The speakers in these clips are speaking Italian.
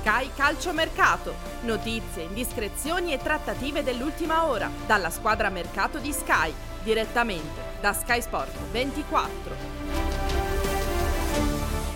Sky Calciomercato. Notizie, indiscrezioni e trattative dell'ultima ora dalla squadra mercato di Sky, direttamente da Sky Sport 24.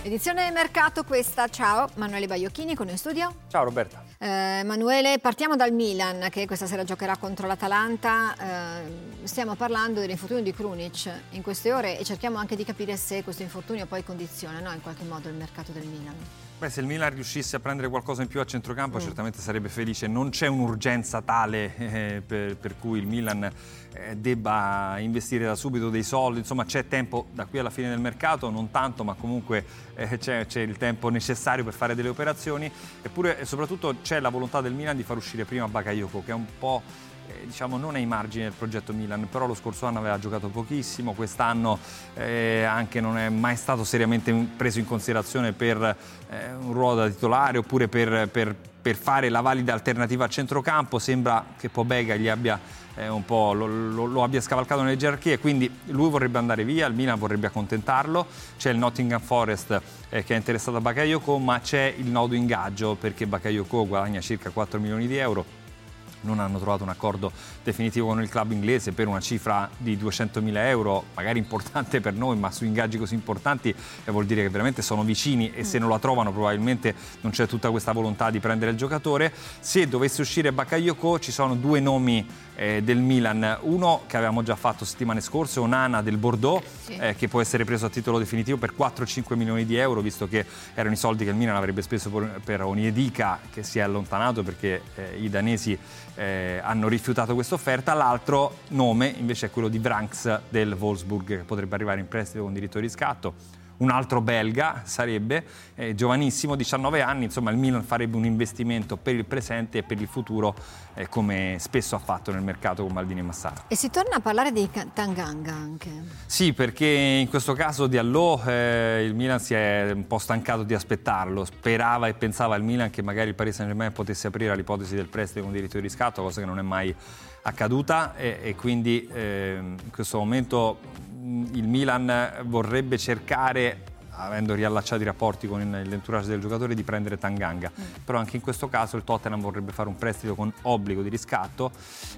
Edizione mercato questa, ciao Manuele Baiocchini con noi in studio. Ciao Roberta. Eh, Emanuele, partiamo dal Milan che questa sera giocherà contro l'Atalanta. Eh, stiamo parlando dell'infortunio di Krunic in queste ore e cerchiamo anche di capire se questo infortunio poi condiziona no, in qualche modo il mercato del Milan. Beh, se il Milan riuscisse a prendere qualcosa in più a centrocampo mm. certamente sarebbe felice. Non c'è un'urgenza tale eh, per, per, cui il Milan eh, debba investire da subito dei soldi. Insomma, c'è tempo da qui alla fine del mercato, non tanto, ma comunque eh, c'è, c'è, il tempo necessario per fare delle operazioni. Eppure, soprattutto, c'è la volontà del Milan di far uscire prima Bakayoko, che è un po' eh, diciamo, non ai margini del progetto Milan, però lo scorso anno aveva giocato pochissimo, quest'anno eh, anche non è mai stato seriamente preso in considerazione per eh, un ruolo da titolare oppure per, per, per, fare la valida alternativa a centrocampo. Sembra che Pobega gli abbia eh, un po' lo, lo, lo, abbia scavalcato nelle gerarchie, quindi lui vorrebbe andare via, il Milan vorrebbe accontentarlo, c'è il Nottingham Forest eh, che è interessato a Bakayoko, ma c'è il nodo ingaggio perché Bakayoko guadagna circa 4 milioni di euro non hanno trovato un accordo definitivo con il club inglese per una cifra di 200.000 euro, magari importante per noi, ma su ingaggi così importanti eh, vuol dire che veramente sono vicini e se non la trovano probabilmente non c'è tutta questa volontà di prendere il giocatore. Se dovesse uscire Bakayoko ci sono due nomi eh, del Milan, uno che avevamo già fatto settimane scorse, Onana del Bordeaux, sì. eh, che può essere preso a titolo definitivo per 4-5 milioni di euro, visto che erano i soldi che il Milan avrebbe speso per, per Oniedica, che si è allontanato perché eh, i danesi eh, hanno rifiutato questa offerta. L'altro nome invece è quello di Branks del Wolfsburg, che potrebbe arrivare in prestito con diritto di riscatto un altro belga sarebbe, eh, giovanissimo, 19 anni, insomma il Milan farebbe un investimento per il presente e per il futuro eh, come spesso ha fatto nel mercato con Maldini e Massara. E si torna a parlare di Tanganga anche? Sì, perché in questo caso di Allò eh, il Milan si è un po' stancato di aspettarlo, sperava e pensava il Milan che magari il Paris Saint-Germain potesse aprire l'ipotesi del prestito con diritto di riscatto, cosa che non è mai accaduta e, e quindi ehm, in questo momento il Milan vorrebbe cercare avendo riallacciato i rapporti con l'entourage del giocatore, di prendere Tanganga. Mm. Però anche in questo caso il Tottenham vorrebbe fare un prestito con obbligo di riscatto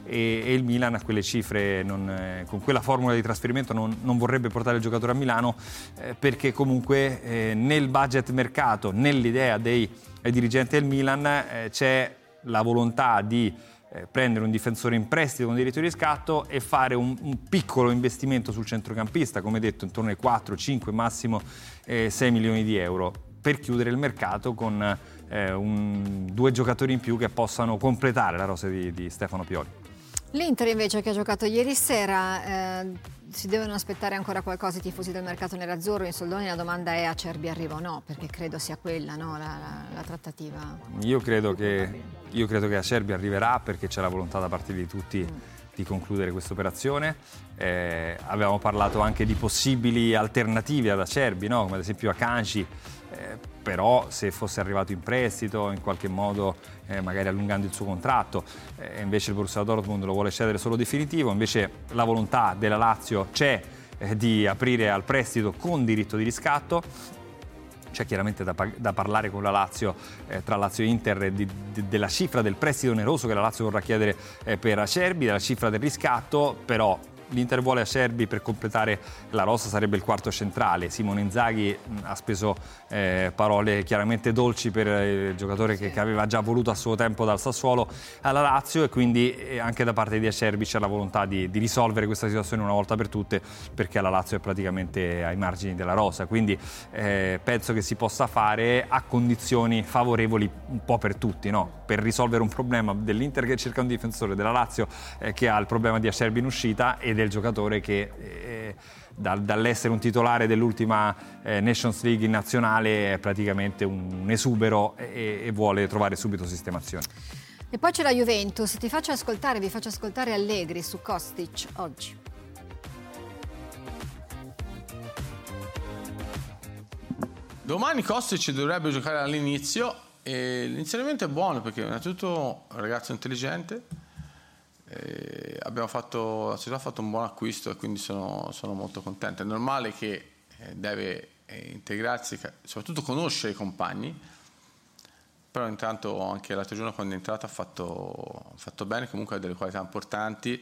e, e il Milan a quelle cifre, non, eh, con quella formula di trasferimento non, non, vorrebbe portare il giocatore a Milano eh, perché comunque eh, nel budget mercato, nell'idea dei dirigenti del Milan eh, c'è la volontà di eh, prendere un difensore in prestito con diritto di riscatto e fare un, un, piccolo investimento sul centrocampista, come detto, intorno ai 4, 5, massimo eh, 6 milioni di euro, per chiudere il mercato con eh, un, due giocatori in più che possano completare la rosa di, di Stefano Pioli. L'Inter invece che ha giocato ieri sera, eh, si devono aspettare ancora qualcosa i tifosi del mercato nerazzurro in soldoni? La domanda è a Cerbi arriva o no? Perché credo sia quella no? la, la, la, trattativa. Io credo, che, io credo che a Cerbi arriverà perché c'è la volontà da parte di tutti. Mm di concludere questa operazione. Eh, avevamo parlato anche di possibili alternative ad Acerbi, no? come ad esempio a Kanji, eh, però se fosse arrivato in prestito in qualche modo eh, magari allungando il suo contratto, eh, invece il Borussia Dortmund lo vuole cedere solo definitivo, invece la volontà della Lazio c'è eh, di aprire al prestito con diritto di riscatto. C'è chiaramente da, da, parlare con la Lazio, eh, tra Lazio e Inter, di, di, della cifra del prestito oneroso che la Lazio vorrà chiedere eh, per Acerbi, della cifra del riscatto, però l'Inter vuole Acerbi per completare la rosa, sarebbe il quarto centrale. Simone Inzaghi ha speso eh, parole chiaramente dolci per il giocatore che, che, aveva già voluto a suo tempo dal Sassuolo alla Lazio e quindi eh, anche da parte di Acerbi c'è la volontà di, di, risolvere questa situazione una volta per tutte perché la Lazio è praticamente ai margini della rosa. Quindi eh, penso che si possa fare a condizioni favorevoli un po' per tutti, no? per risolvere un problema dell'Inter che cerca un difensore, della Lazio eh, che ha il problema di Acerbi in uscita e del giocatore che eh, dal, dall'essere un titolare dell'ultima eh, Nations League in nazionale è praticamente un, un esubero e, e vuole trovare subito sistemazione. E poi c'è la Juventus, ti faccio ascoltare, vi faccio ascoltare Allegri su Kostic oggi. Domani Kostic dovrebbe giocare all'inizio e l'iniziamento è buono perché innanzitutto è un ragazzo intelligente, eh, fatto, la società ha fatto un buon acquisto e quindi sono, sono molto contento. È normale che eh, deve eh, integrarsi, soprattutto conoscere i compagni, però intanto anche l'altro giorno quando è entrato ha fatto, fatto bene, comunque ha delle qualità importanti,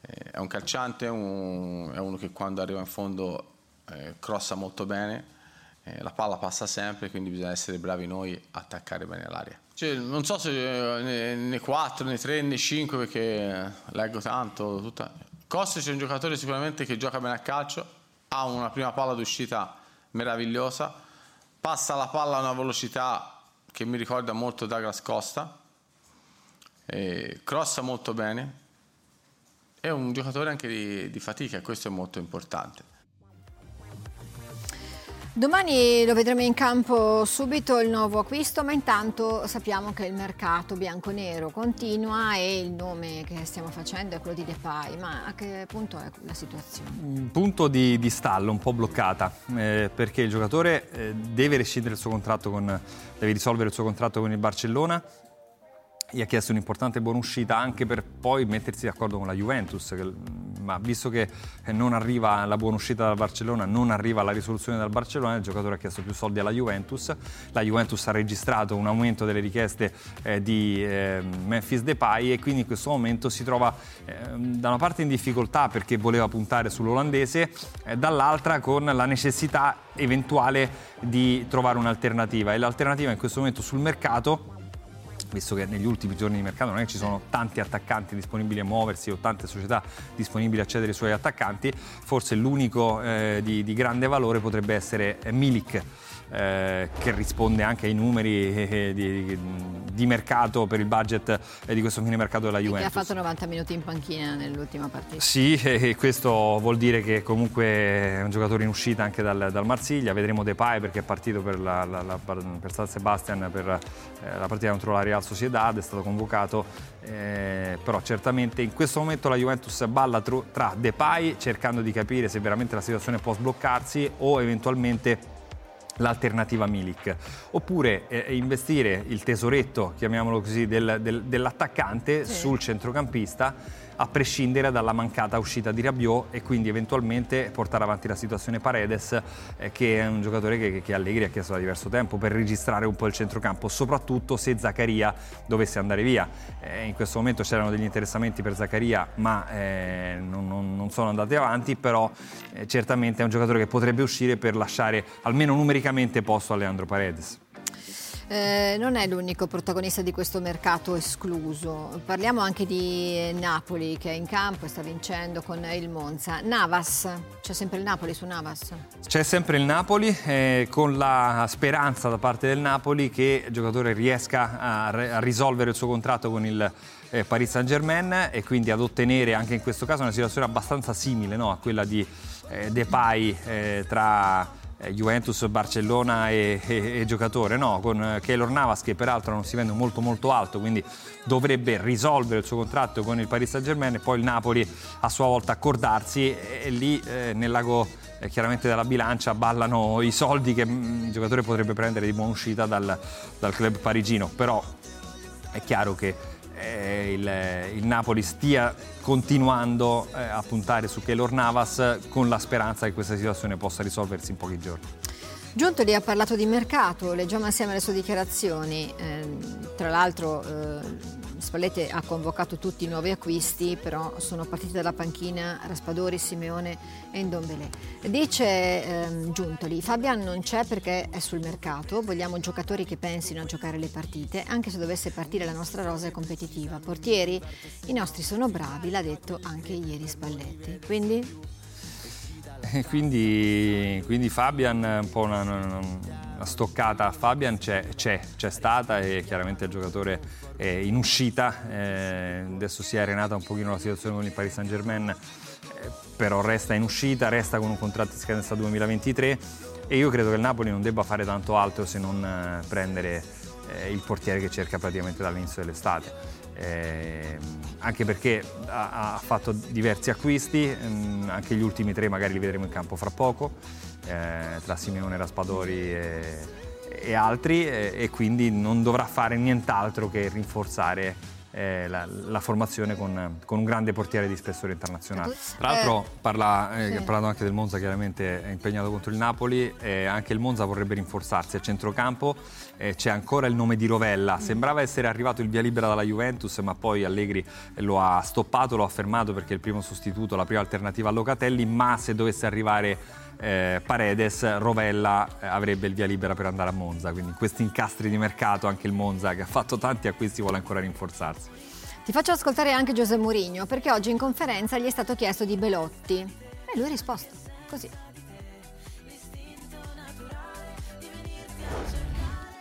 eh, è un calciante, un, è uno che quando arriva in fondo crossa molto bene, eh, la palla passa sempre, quindi bisogna essere bravi noi a attaccare bene l'aria. Cioè, non so se ne, ne 4, ne 3, ne 5 perché leggo tanto. Tutta. Kostic è un giocatore sicuramente che gioca bene a calcio, ha una prima palla d'uscita meravigliosa, passa la palla a una velocità che mi ricorda molto Douglas Costa, crossa molto bene, è un giocatore anche di, di fatica questo è molto importante. Domani lo vedremo in campo subito il nuovo acquisto, ma intanto sappiamo che il mercato bianco-nero continua e il nome che stiamo facendo è quello di Depay, ma a che punto è la situazione? Un punto di, di stallo, un po' bloccata, eh, perché il giocatore eh, deve rescindere il suo contratto con, deve risolvere il suo contratto con il Barcellona gli ha chiesto un'importante buona uscita anche per poi mettersi d'accordo con la Juventus, che, ma visto che non arriva la buona uscita dal Barcellona, non arriva la risoluzione dal Barcellona, il giocatore ha chiesto più soldi alla Juventus, la Juventus ha registrato un aumento delle richieste eh, di eh, Memphis Depay e quindi in questo momento si trova eh, da una parte in difficoltà perché voleva puntare sull'olandese, eh, dall'altra con la necessità eventuale di trovare un'alternativa. E l'alternativa in questo momento sul mercato visto che negli ultimi giorni di mercato non è che ci sono tanti attaccanti disponibili a muoversi o tante società disponibili a cedere i suoi attaccanti, forse l'unico eh, di, di, grande valore potrebbe essere Milik eh, che risponde anche ai numeri eh, di, di, mercato per il budget eh, di questo fine mercato della Juventus. Che ha fatto 90 minuti in panchina nell'ultima partita. Sì, e questo vuol dire che comunque è un giocatore in uscita anche dal, dal Marsiglia. Vedremo Depay perché è partito per, la, la, la, per San Sebastian per eh, la partita contro la Real Sociedad, è stato convocato, eh, però certamente in questo momento la Juventus balla tra Depay cercando di capire se veramente la situazione può sbloccarsi o eventualmente l'alternativa Milik. Oppure eh, investire il tesoretto, chiamiamolo così, del, del, dell'attaccante sì. sul centrocampista a prescindere dalla mancata uscita di Rabiot e quindi eventualmente portare avanti la situazione Paredes eh, che è un giocatore che, che Allegri ha chiesto da diverso tempo per registrare un po' il centrocampo soprattutto se Zaccaria dovesse andare via. Eh, in questo momento c'erano degli interessamenti per Zaccaria ma eh, non, non, non, sono andati avanti però eh, certamente è un giocatore che potrebbe uscire per lasciare almeno numericamente posto a Leandro Paredes eh, non è l'unico protagonista di questo mercato escluso. Parliamo anche di Napoli che è in campo e sta vincendo con il Monza. Navas, c'è sempre il Napoli su Navas? C'è sempre il Napoli eh, con la speranza da parte del Napoli che il giocatore riesca a, a risolvere il suo contratto con il eh, Paris Saint Germain e quindi ad ottenere anche in questo caso una situazione abbastanza simile no, a quella di eh, Depay eh, tra eh, Juventus, Barcellona e, e, e, giocatore, no, con eh, Keylor Navas che peraltro non si vende molto molto alto, quindi dovrebbe risolvere il suo contratto con il Paris Saint Germain e poi il Napoli a sua volta accordarsi e, e lì eh, nel lago eh, chiaramente dalla bilancia ballano i soldi che mm, il giocatore potrebbe prendere di buona uscita dal, dal club parigino, però è chiaro che eh, il, il, Napoli stia continuando eh, a puntare su Keylor Navas con la speranza che questa situazione possa risolversi in pochi giorni. Giuntoli ha parlato di mercato, leggiamo assieme le sue dichiarazioni, eh, tra l'altro eh, Spalletti ha convocato tutti i nuovi acquisti, però sono partiti dalla panchina Raspadori, Simeone e Ndombele. Dice ehm, Giuntoli, Fabian non c'è perché è sul mercato, vogliamo giocatori che pensino a giocare le partite, anche se dovesse partire la nostra rosa è competitiva. Portieri, i nostri sono bravi, l'ha detto anche ieri Spalletti. Quindi? Quindi, quindi Fabian un po' una, una, una stoccata a Fabian c'è, c'è, c'è, stata e chiaramente il giocatore è in uscita, eh, adesso si è arenata un pochino la situazione con il Paris Saint Germain, eh, però resta in uscita, resta con un contratto in scadenza 2023 e io credo che il Napoli non debba fare tanto altro se non eh, prendere eh, il portiere che cerca praticamente dall'inizio dell'estate. Eh, anche perché ha, ha, fatto diversi acquisti, ehm, anche gli ultimi tre magari li vedremo in campo fra poco, eh, tra Simeone, Raspadori e, e altri, e, quindi non dovrà fare nient'altro che rinforzare eh, la, la, formazione con, con, un grande portiere di spessore internazionale. Tra l'altro, eh, parla, eh, sì. parlando anche del Monza, chiaramente è impegnato contro il Napoli, eh, anche il Monza vorrebbe rinforzarsi a centrocampo, eh, c'è ancora il nome di Rovella, mm. sembrava essere arrivato il via libera dalla Juventus, ma poi Allegri lo ha stoppato, lo ha fermato perché è il primo sostituto, la prima alternativa a Locatelli, ma se dovesse arrivare eh, Paredes, Rovella eh, avrebbe il via libera per andare a Monza. Quindi questi incastri di mercato anche il Monza che ha fatto tanti acquisti vuole ancora rinforzarsi. Ti faccio ascoltare anche Giuseppe Mourinho perché oggi in conferenza gli è stato chiesto di Belotti e lui ha risposto così.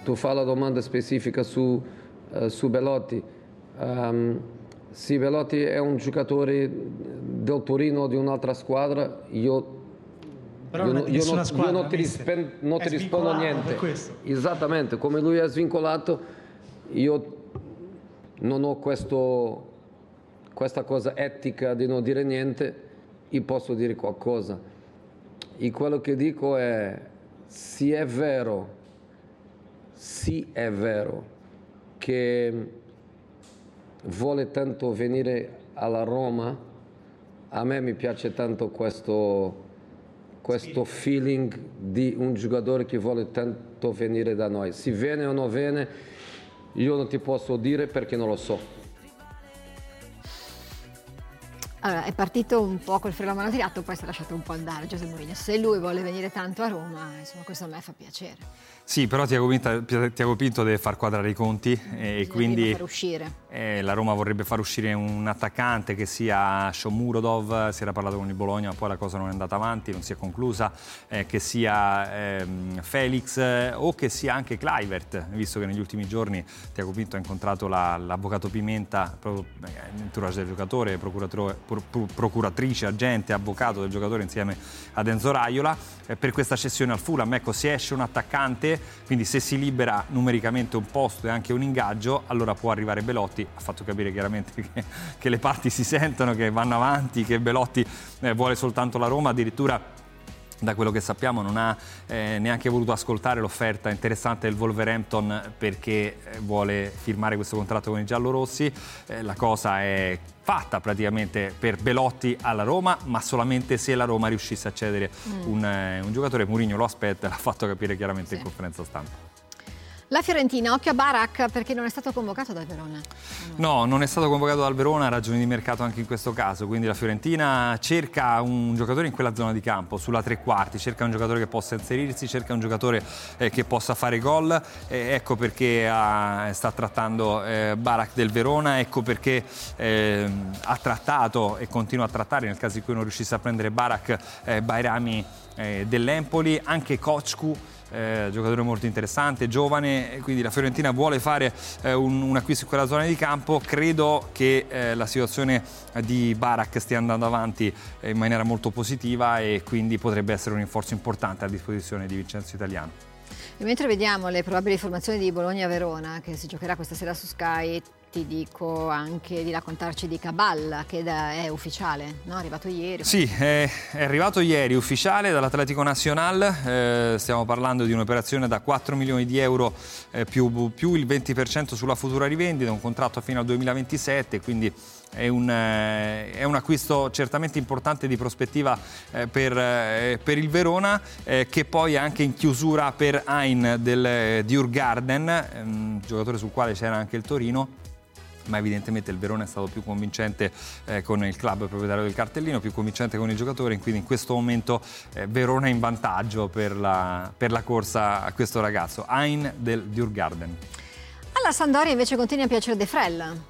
Tu fai la domanda specifica su, uh, su Belotti. Um, sì, Belotti è un giocatore del Torino o di un'altra squadra. Io però io, non, io, non, squadra, io non ti, rispen, non ti rispondo niente. Esattamente, come lui è svincolato, io non ho questo, questa cosa etica di non dire niente, io posso dire qualcosa. E quello che dico è, se è vero, sì è vero che vuole tanto venire alla Roma, a me mi piace tanto questo questo feeling di un giocatore che vuole tanto venire da noi. Se viene o non viene, io non ti posso dire perché non lo so. Allora, è partito un po' col freno a mano tirato, poi si è lasciato un po' andare Giuseppe Mourinho. Se lui vuole venire tanto a Roma, insomma, questo a me fa piacere. Sì, però Tiago Pinto, Tiago Pinto deve far quadrare i conti e quindi eh, la Roma vorrebbe far uscire un attaccante che sia Shomurodov, si era parlato con il Bologna, poi la cosa non è andata avanti, non si è conclusa, eh, che sia ehm, Felix eh, o che sia anche Clivert, visto che negli ultimi giorni Tiago Pinto ha incontrato la, l'avvocato Pimenta, proprio eh, entourage del giocatore, procuratrice, agente, avvocato del giocatore insieme ad Enzo Raiola, eh, per questa cessione al Fulham. Ecco, se esce un attaccante quindi se si libera numericamente un posto e anche un ingaggio, allora può arrivare Belotti, ha fatto capire chiaramente che, che le parti si sentono, che vanno avanti, che Belotti eh, vuole soltanto la Roma, addirittura da quello che sappiamo non ha eh, neanche voluto ascoltare l'offerta interessante del Wolverhampton perché eh, vuole firmare questo contratto con i giallorossi. Eh, la cosa è fatta praticamente per Belotti alla Roma, ma solamente se la Roma riuscisse a cedere mm. un, eh, un, giocatore. Mourinho lo aspetta e l'ha fatto capire chiaramente sì. in conferenza stampa. La Fiorentina, occhio a Barak perché non è stato convocato dal Verona. No, non è stato convocato dal Verona, ragioni di mercato anche in questo caso, quindi la Fiorentina cerca un giocatore in quella zona di campo, sulla tre quarti, cerca un giocatore che possa inserirsi, cerca un giocatore eh, che possa fare gol, eh, ecco perché ha, sta trattando eh, Barak del Verona, ecco perché ehm, ha trattato e continua a trattare nel caso in cui non riuscisse a prendere Barak eh, Bairami eh, dell'Empoli, anche Kochku eh, giocatore molto interessante, giovane, quindi la Fiorentina vuole fare eh, un, un, acquisto in quella zona di campo. Credo che eh, la situazione di Barak stia andando avanti eh, in maniera molto positiva e quindi potrebbe essere un rinforzo importante a disposizione di Vincenzo Italiano. E mentre vediamo le probabili formazioni di Bologna-Verona, che si giocherà questa sera su Sky, ti dico anche di raccontarci di Caballa, che è ufficiale, no? è arrivato ieri. Sì, è, è arrivato ieri, ufficiale dall'Atletico Nazional, eh, stiamo parlando di un'operazione da 4 milioni di euro eh, più, più il 20% sulla futura rivendita, un contratto fino al 2027, quindi è un, eh, è un, acquisto certamente importante di prospettiva eh, per, eh, per, il Verona eh, che poi è anche in chiusura per Ein del eh, Djurgarden, ehm, giocatore sul quale c'era anche il Torino ma evidentemente il Verona è stato più convincente eh, con il club proprietario del cartellino, più convincente con i giocatori, quindi in questo momento eh, Verona è in vantaggio per la, per la, corsa a questo ragazzo, Ein del Djurgarden. Alla Sandoria invece continua a piacere De Frel.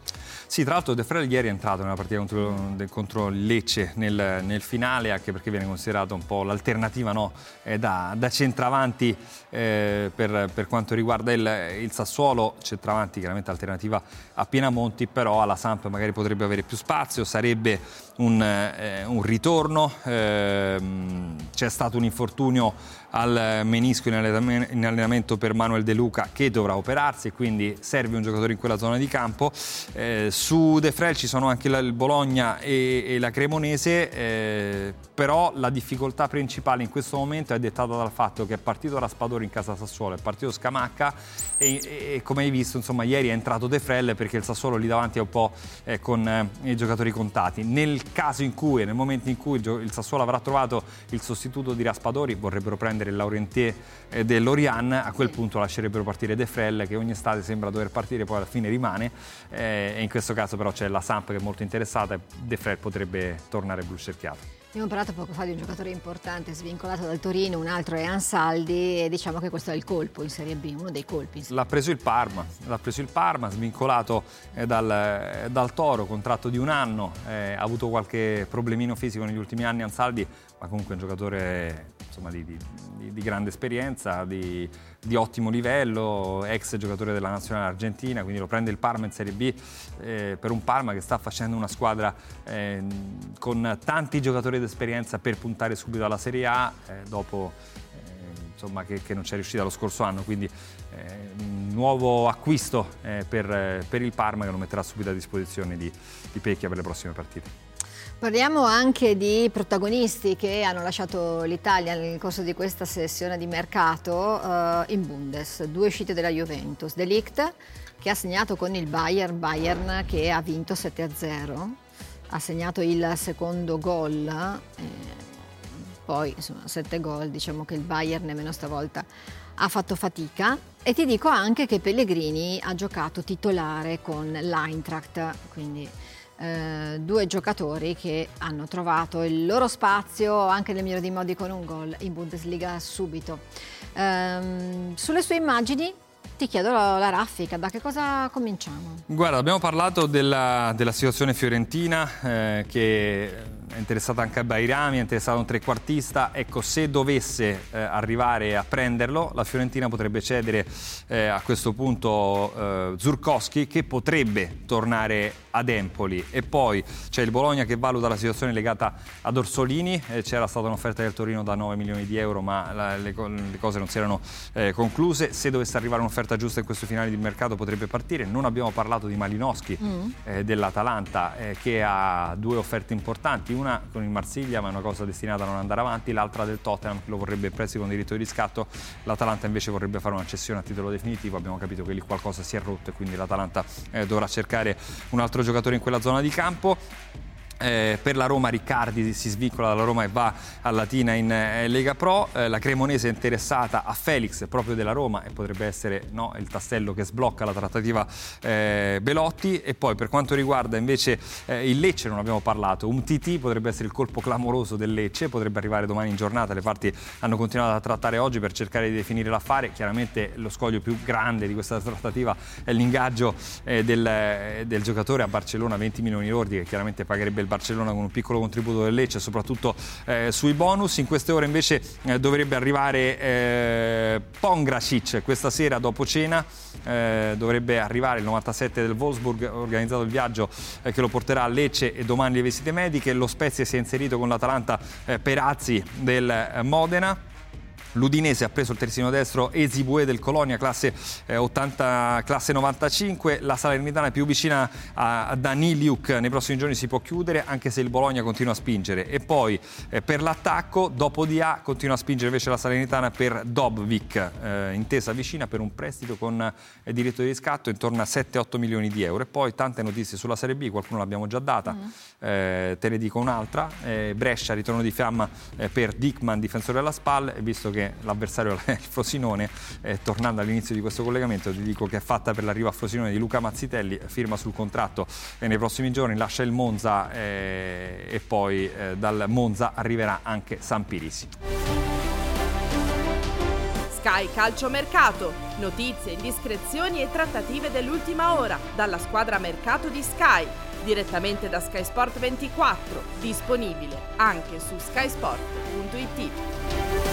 Sì, tra l'altro De Frel ieri è entrato nella partita contro, contro Lecce nel, nel, finale, anche perché viene considerato un po' l'alternativa no, eh, da, da, centravanti eh, per, per, quanto riguarda il, il, Sassuolo, centravanti chiaramente alternativa a Pienamonti, però alla Samp magari potrebbe avere più spazio, sarebbe un, eh, un ritorno, ehm, c'è stato un infortunio al menisco in allenamento per Manuel De Luca che dovrà operarsi e quindi serve un giocatore in quella zona di campo. Eh, su De Frel ci sono anche il Bologna e, e la Cremonese, eh, però la difficoltà principale in questo momento è dettata dal fatto che è partito Raspadori in casa Sassuolo, è partito Scamacca e, e come hai visto insomma ieri è entrato De Frel perché il Sassuolo lì davanti è un po' eh, con eh, i giocatori contati. Nel caso in cui, nel momento in cui il, Sassuolo avrà trovato il sostituto di Raspadori, vorrebbero prendere il Laurentier dell'Orian, a quel punto lascerebbero partire De Frel che ogni estate sembra dover partire, poi alla fine rimane eh, e in questo caso però c'è la Samp che è molto interessata e De Frel potrebbe tornare blu cerchiato. Abbiamo parlato poco fa di un giocatore importante svincolato dal Torino, un altro è Ansaldi e diciamo che questo è il colpo in Serie B, uno dei colpi. L'ha preso il Parma, l'ha preso il Parma, svincolato eh, dal, eh, dal, Toro, contratto di un anno, eh, ha avuto qualche problemino fisico negli ultimi anni Ansaldi, ma comunque è un giocatore insomma, di, di, di, grande esperienza, di, di, ottimo livello, ex giocatore della nazionale argentina, quindi lo prende il Parma in Serie B eh, per un Parma che sta facendo una squadra eh, con tanti giocatori d'esperienza per puntare subito alla Serie A eh, dopo eh, insomma, che, che, non c'è riuscita lo scorso anno, quindi eh, un nuovo acquisto eh, per, per, il Parma che lo metterà subito a disposizione di, di Pecchia per le prossime partite. Parliamo anche di protagonisti che hanno lasciato l'Italia nel corso di questa sessione di mercato uh, in Bundes. Due uscite della Juventus. De Ligt che ha segnato con il Bayern, Bayern che ha vinto 7-0, ha segnato il secondo gol, eh, poi insomma 7 gol, diciamo che il Bayern nemmeno stavolta ha fatto fatica. E ti dico anche che Pellegrini ha giocato titolare con l'Eintracht, quindi eh, due giocatori che hanno trovato il loro spazio anche nel migliore dei modi con un gol in Bundesliga subito. Eh, sulle sue immagini ti chiedo la, la, raffica, da che cosa cominciamo? Guarda, abbiamo parlato della, della situazione fiorentina eh, che è interessata anche a Bairami, è interessata a un trequartista. Ecco, se dovesse eh, arrivare a prenderlo, la Fiorentina potrebbe cedere eh, a questo punto eh, Zurkowski che potrebbe tornare ad Empoli. E poi c'è il Bologna che valuta la situazione legata ad Orsolini. Eh, c'era stata un'offerta del Torino da 9 milioni di euro, ma la, le, le, cose non si erano eh, concluse. Se dovesse arrivare un'offerta giusta in questo finale di mercato potrebbe partire. Non abbiamo parlato di Malinowski mm. Eh, dell'Atalanta che ha due offerte importanti una con il Marsiglia, ma è una cosa destinata a non andare avanti, l'altra del Tottenham che lo vorrebbe in prestito con diritto di riscatto, l'Atalanta invece vorrebbe fare una cessione a titolo definitivo, abbiamo capito che lì qualcosa si è rotto e quindi l'Atalanta eh, dovrà cercare un altro giocatore in quella zona di campo. Eh, per la Roma Riccardi si svincola dalla Roma e va a Latina in eh, Lega Pro, eh, la Cremonese è interessata a Felix proprio della Roma e potrebbe essere no, il tassello che sblocca la trattativa eh, Belotti. E poi per quanto riguarda invece eh, il Lecce non abbiamo parlato, un TT potrebbe essere il colpo clamoroso del Lecce, potrebbe arrivare domani in giornata, le parti hanno continuato a trattare oggi per cercare di definire l'affare, chiaramente lo scoglio più grande di questa trattativa è l'ingaggio eh, del, del, giocatore a Barcellona 20 milioni di lordi che chiaramente pagherebbe il Barcellona con un piccolo contributo del Lecce, soprattutto eh, sui bonus. In queste ore invece eh, dovrebbe arrivare eh, Pongracic questa sera dopo cena. Eh, dovrebbe arrivare il 97 del Wolfsburg, organizzato il viaggio eh, che lo porterà a Lecce e domani le visite mediche. Lo Spezia si è inserito con l'Atalanta eh, Perazzi del Modena. L'Udinese ha preso il terzino destro Esibue del Colonia, classe, eh, 80, classe 95. La Salernitana è più vicina a, Daniliuk. Nei prossimi giorni si può chiudere, anche se il Bologna continua a spingere. E poi eh, per l'attacco, dopo di A, continua a spingere invece la Salernitana per Dobvik, eh, intesa vicina per un prestito con eh, diritto di riscatto intorno a 7-8 milioni di euro. E poi tante notizie sulla Serie B, qualcuno l'abbiamo già data, mm. Eh, te ne dico un'altra. Eh, Brescia, ritorno di fiamma per Dickman, difensore della SPAL, visto che che l'avversario è il Frosinone. Eh, tornando all'inizio di questo collegamento, ti dico che è fatta per l'arrivo a Frosinone di Luca Mazzitelli, firma sul contratto e nei prossimi giorni lascia il Monza eh, e poi eh, dal Monza arriverà anche San Pirisi. Sky Calcio Mercato. Notizie, indiscrezioni e trattative dell'ultima ora dalla squadra mercato di Sky, direttamente da Sky Sport 24, disponibile anche su skysport.it.